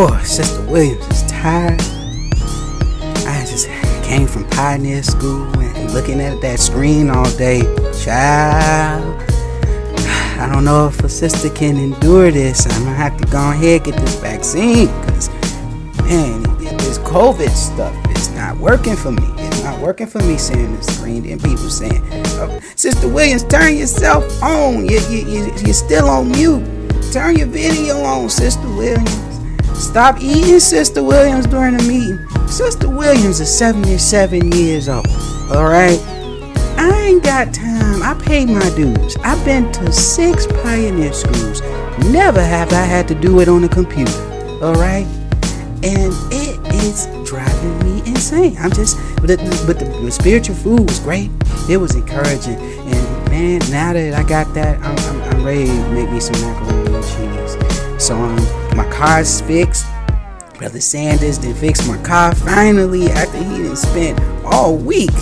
Boy, Sister Williams is tired. I just came from Pioneer School and looking at that screen all day. Child, I don't know if a sister can endure this. I'm gonna have to go ahead and get this vaccine because, man, this COVID stuff is not working for me. It's not working for me seeing the screen. And people saying, oh, Sister Williams, turn yourself on. You, you, you, you're still on mute. Turn your video on, Sister Williams. Stop eating Sister Williams during the meeting. Sister Williams is 77 years old. Alright? I ain't got time. I paid my dues. I've been to six pioneer schools. Never have I had to do it on a computer. Alright? And it is driving me insane. I'm just, but the, but the, the spiritual food was great. It was encouraging. And man, now that I got that, I'm, I'm, I'm ready to make me some macaroni and cheese. So um, my car's fixed. Brother Sanders did fix my car finally after he didn't spend all week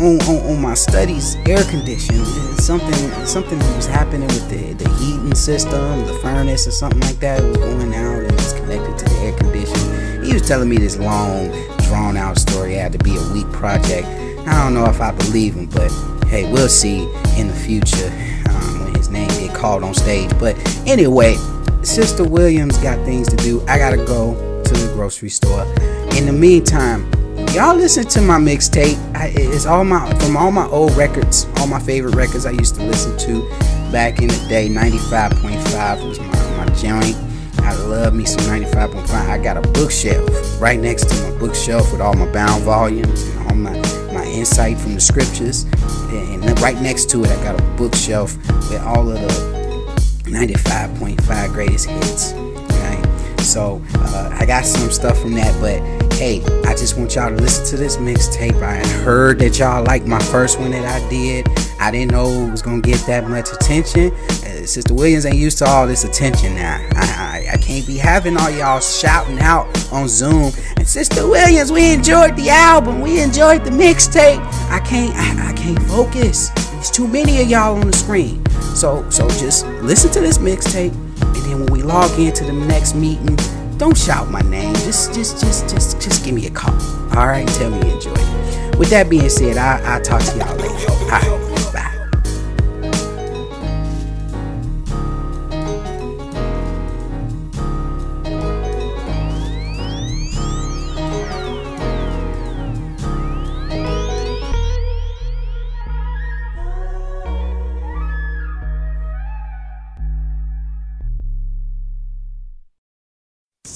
on, on, on my studies air conditioning. Something something was happening with the, the heating system, the furnace or something like that. It was going out and it's connected to the air conditioning. He was telling me this long, drawn out story. It had to be a week project. I don't know if I believe him, but hey, we'll see in the future um, when his name get called on stage. But anyway, Sister Williams got things to do. I gotta go to the grocery store. In the meantime, y'all listen to my mixtape. It's all my from all my old records, all my favorite records I used to listen to back in the day. 95.5 was my, my joint. I love me some 95.5. I got a bookshelf right next to my bookshelf with all my bound volumes and all my, my insight from the scriptures. And right next to it, I got a bookshelf with all of the 95.5 greatest hits. Okay? So uh, I got some stuff from that, but hey, I just want y'all to listen to this mixtape. I heard that y'all liked my first one that I did. I didn't know it was gonna get that much attention. Uh, Sister Williams ain't used to all this attention now. I, I, I can't be having all y'all shouting out on Zoom. And Sister Williams, we enjoyed the album. We enjoyed the mixtape. I can't, I, I can't focus. There's too many of y'all on the screen. So, so just listen to this mixtape, and then when we log into the next meeting, don't shout my name. Just, just, just, just, just give me a call. All right, tell me you enjoyed it. With that being said, I, I'll talk to y'all later. All right.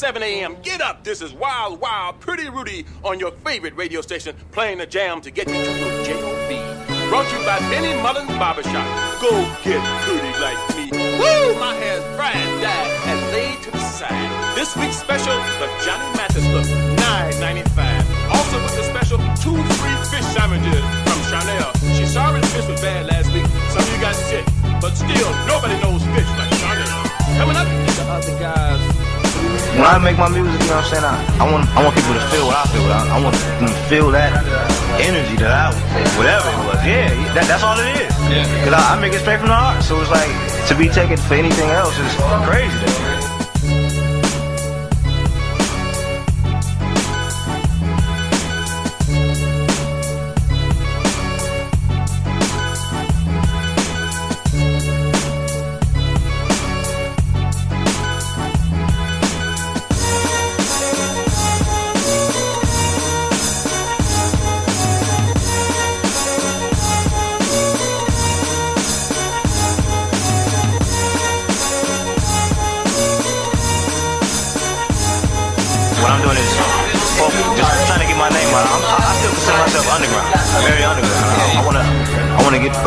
7 a.m. Get up. This is Wild Wild Pretty Rudy on your favorite radio station, playing the jam to get you to your J.O.B. Brought to you by Benny Mullins Barbershop. Go get pretty like me. Woo! My hair's fried, dyed, and laid to the side. This week's special, the Johnny Mathis look, $9.95. Also with the special, two free fish sandwiches from Chanel. She sorry the fish was bad last week. Some of you got sick. But still, nobody knows fish like Chanel. Coming up, the other guys when I make my music, you know what I'm saying? I, I want I want people to feel what I feel. I, I want them to feel that energy that I, whatever it was. Yeah, that, that's all it is. Yeah. Cause I, I make it straight from the heart. So it's like to be taken for anything else is crazy. Though.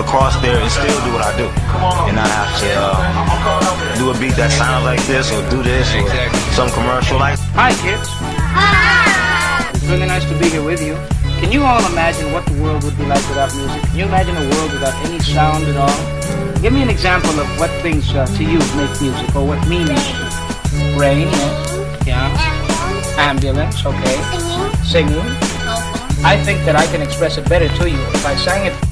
Across there and still do what I do, and not have to uh, do a beat that sounds like this or do this or some commercial like. Hi, kids. Hi. It's really nice to be here with you. Can you all imagine what the world would be like without music? Can you imagine a world without any sound at all? Give me an example of what things uh, to you make music or what means rain, yes, yeah, ambulance, okay, singing. singing. I think that I can express it better to you if I sang it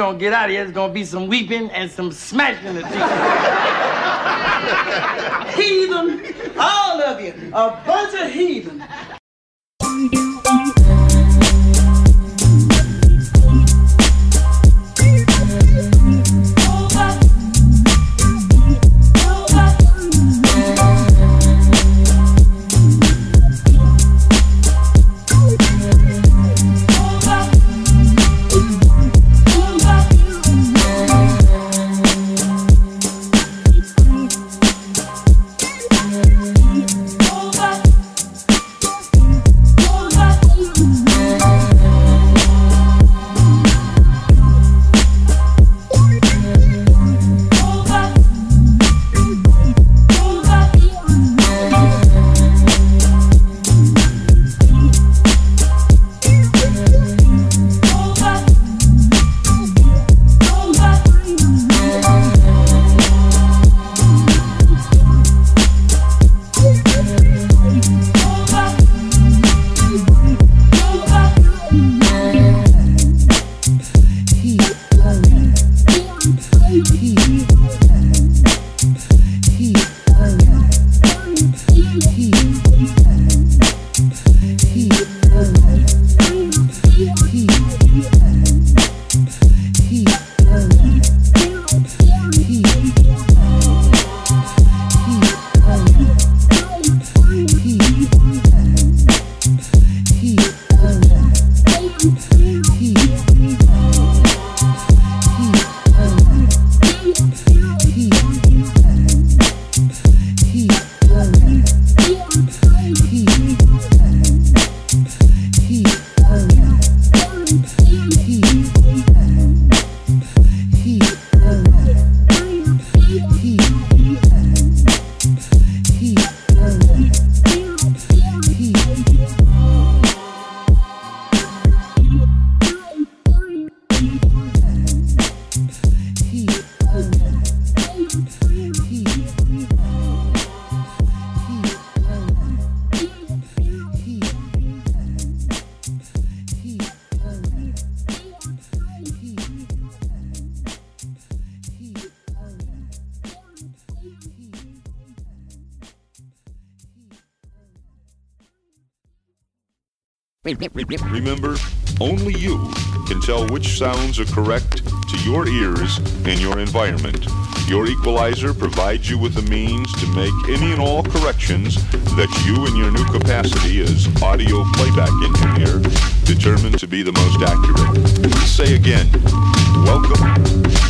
don't get out of here, there's gonna be some weeping and some smashing of teeth. heathen, all of you, a bunch of heathen. Remember, only you can tell which sounds are correct to your ears and your environment. Your equalizer provides you with the means to make any and all corrections that you in your new capacity as audio playback engineer determine to be the most accurate. Say again, welcome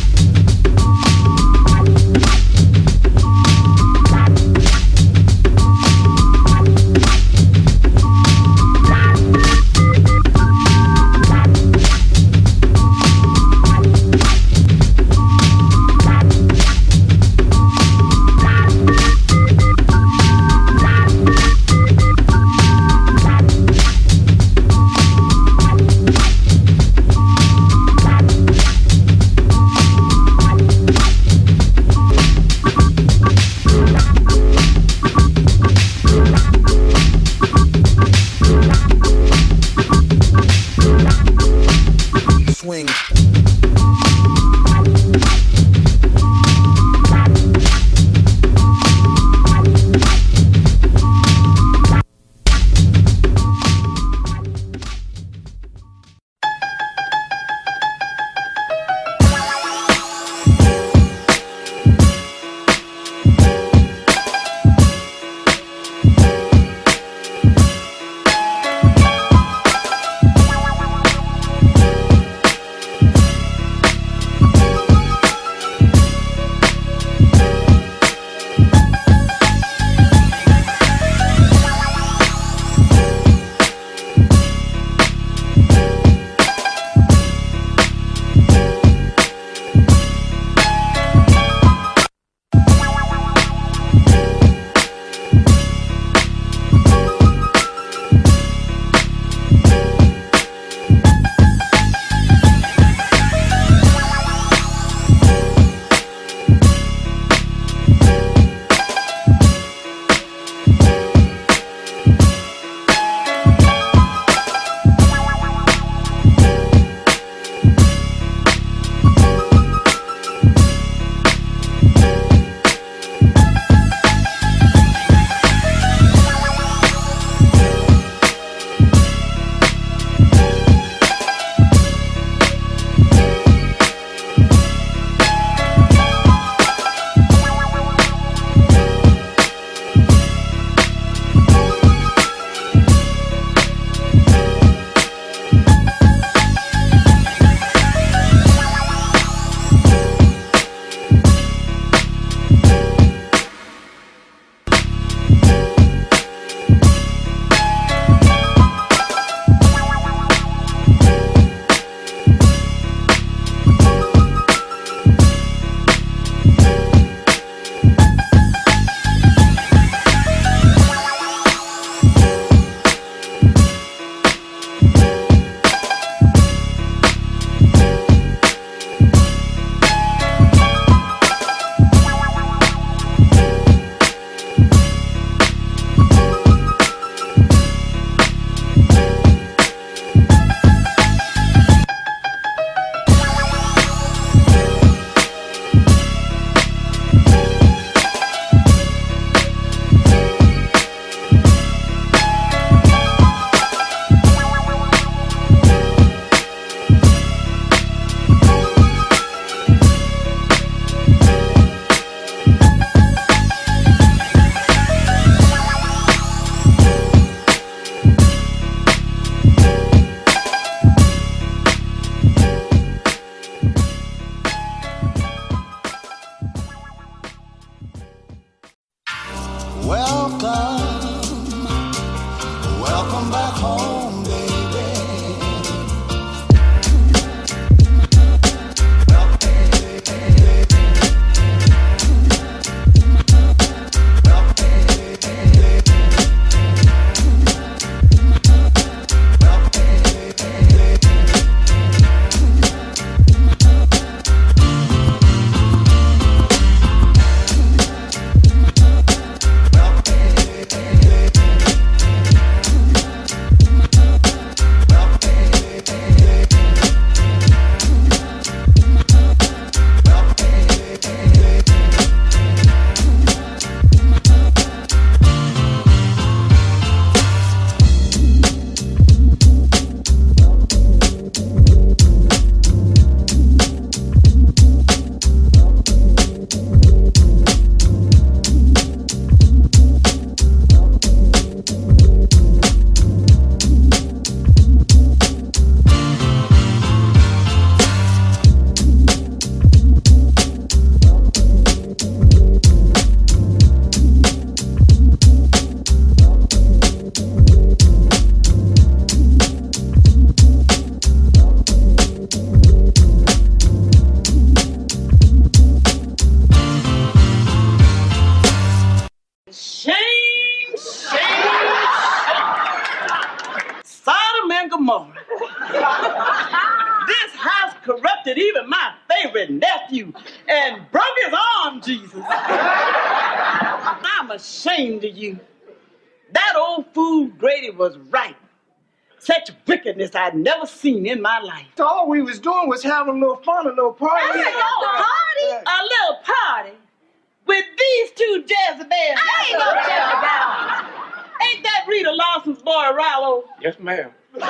Sodom this house corrupted even my favorite nephew and broke his arm, Jesus. I'm ashamed of you. That old fool Grady was right. Such wickedness I'd never seen in my life. So all we was doing was having a little fun, a little party. A little party? A little party? With these two Jezebels. I ain't no Jezebel. Ain't that Rita Lawson's boy, Rollo? Yes, ma'am. You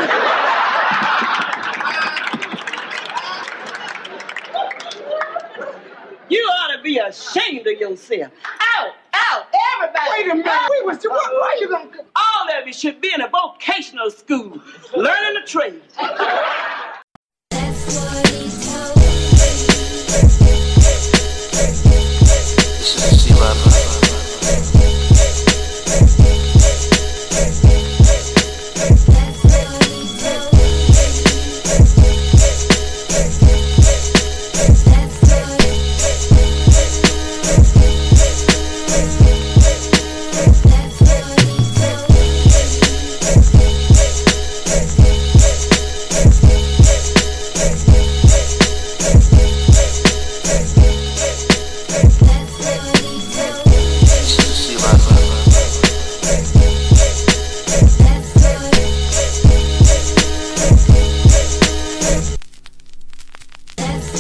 ought to be ashamed of yourself. Out, out, everybody. Wait a minute. We was doing. Why you gonna? All of you should be in a vocational school, learning a trade.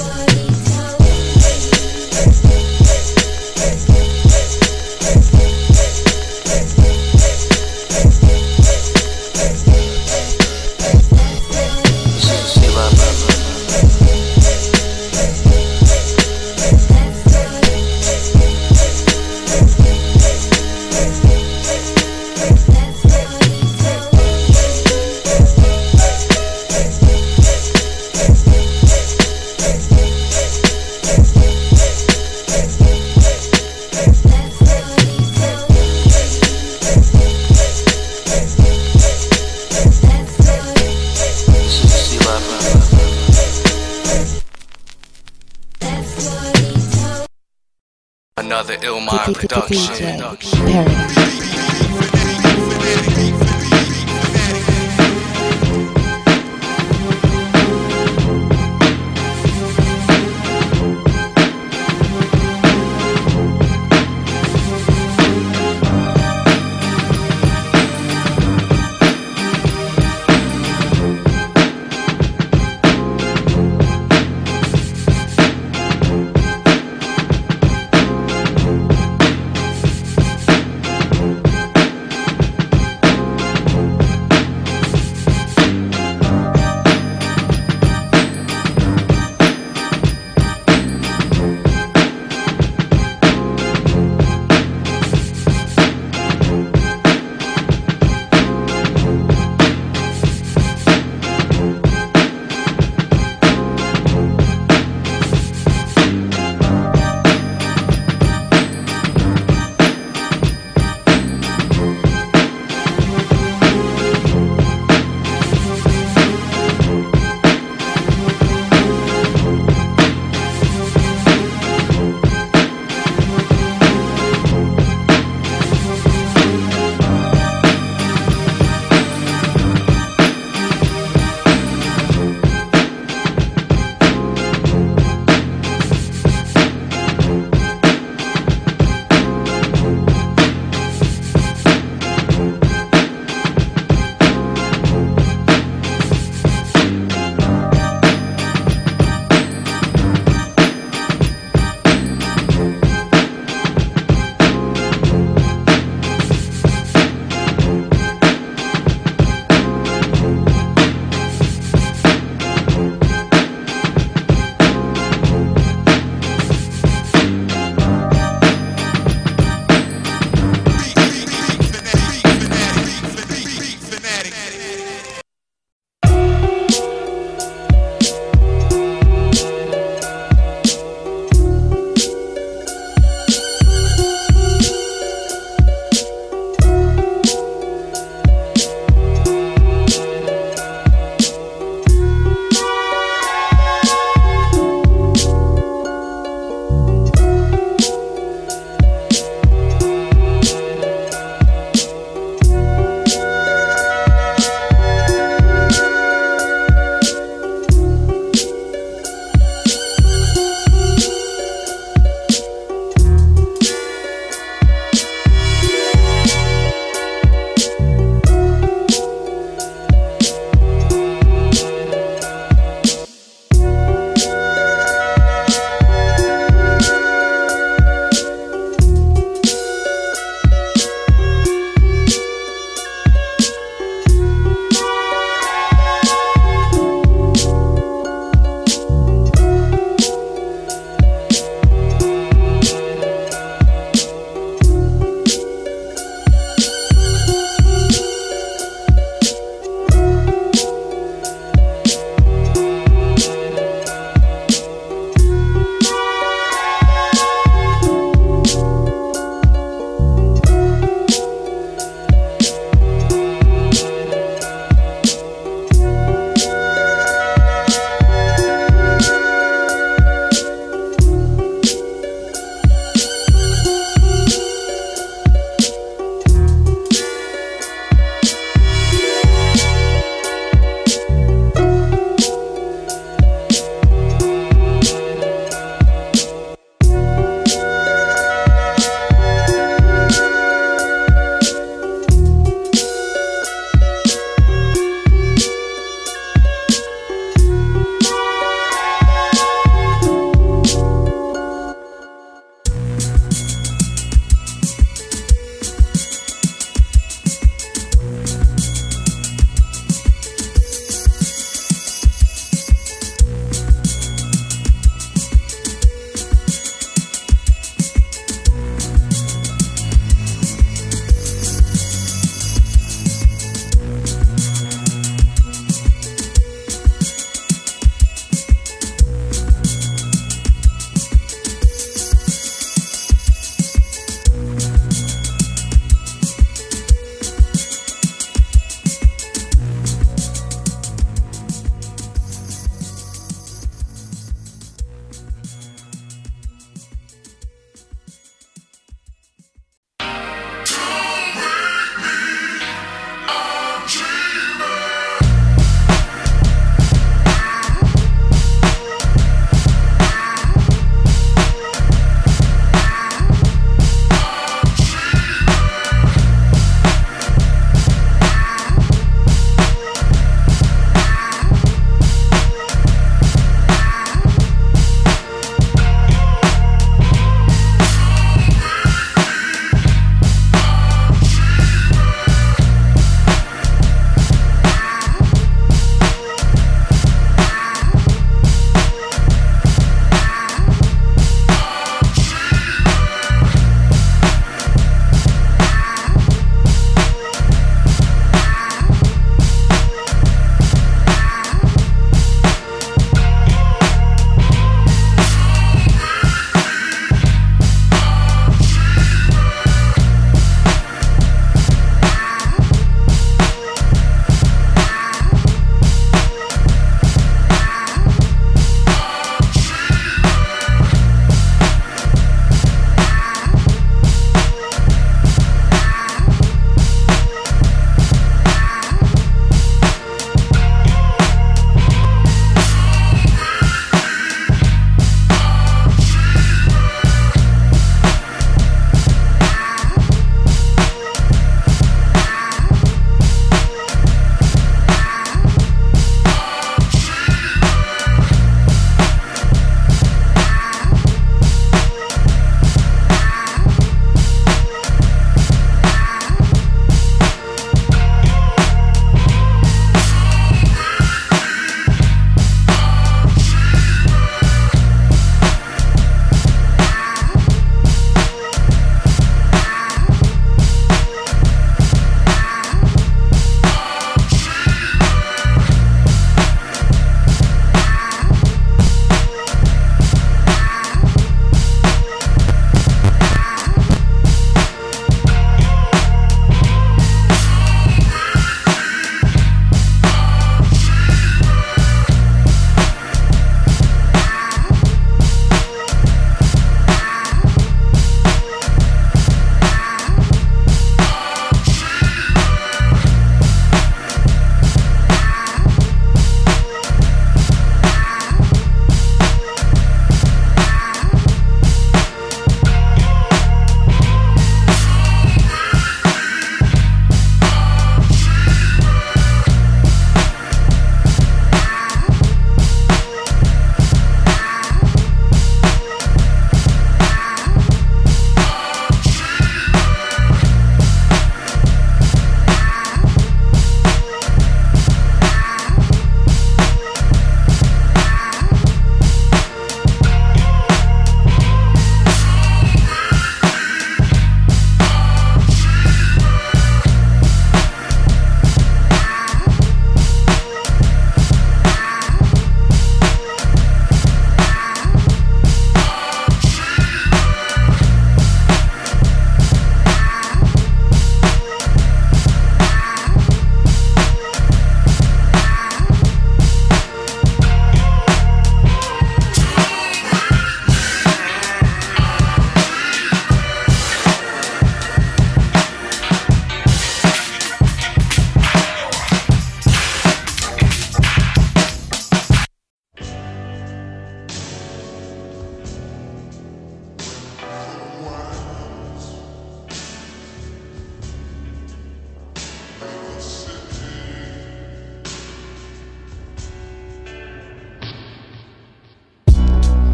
Another mind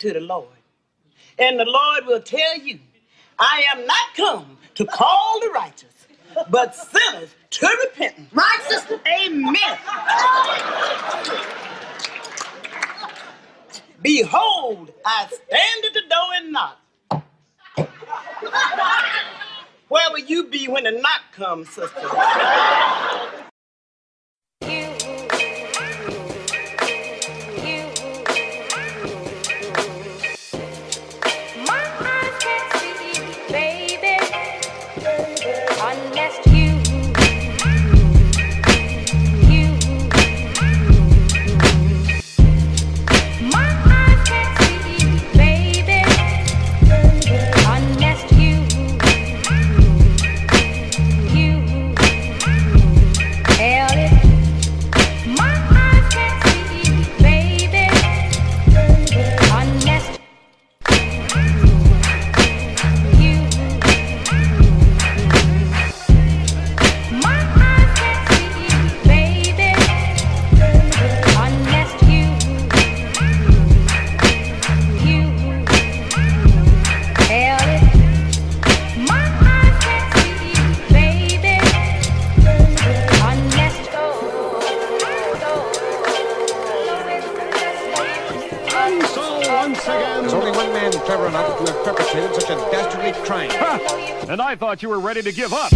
to tell that to the Lord. And the Lord will tell you, I am not come to call the righteous, but sinners to repentance. My sister? Amen. Behold, I stand at the door and knock. Where will you be when the knock comes, sister? You were ready to give up.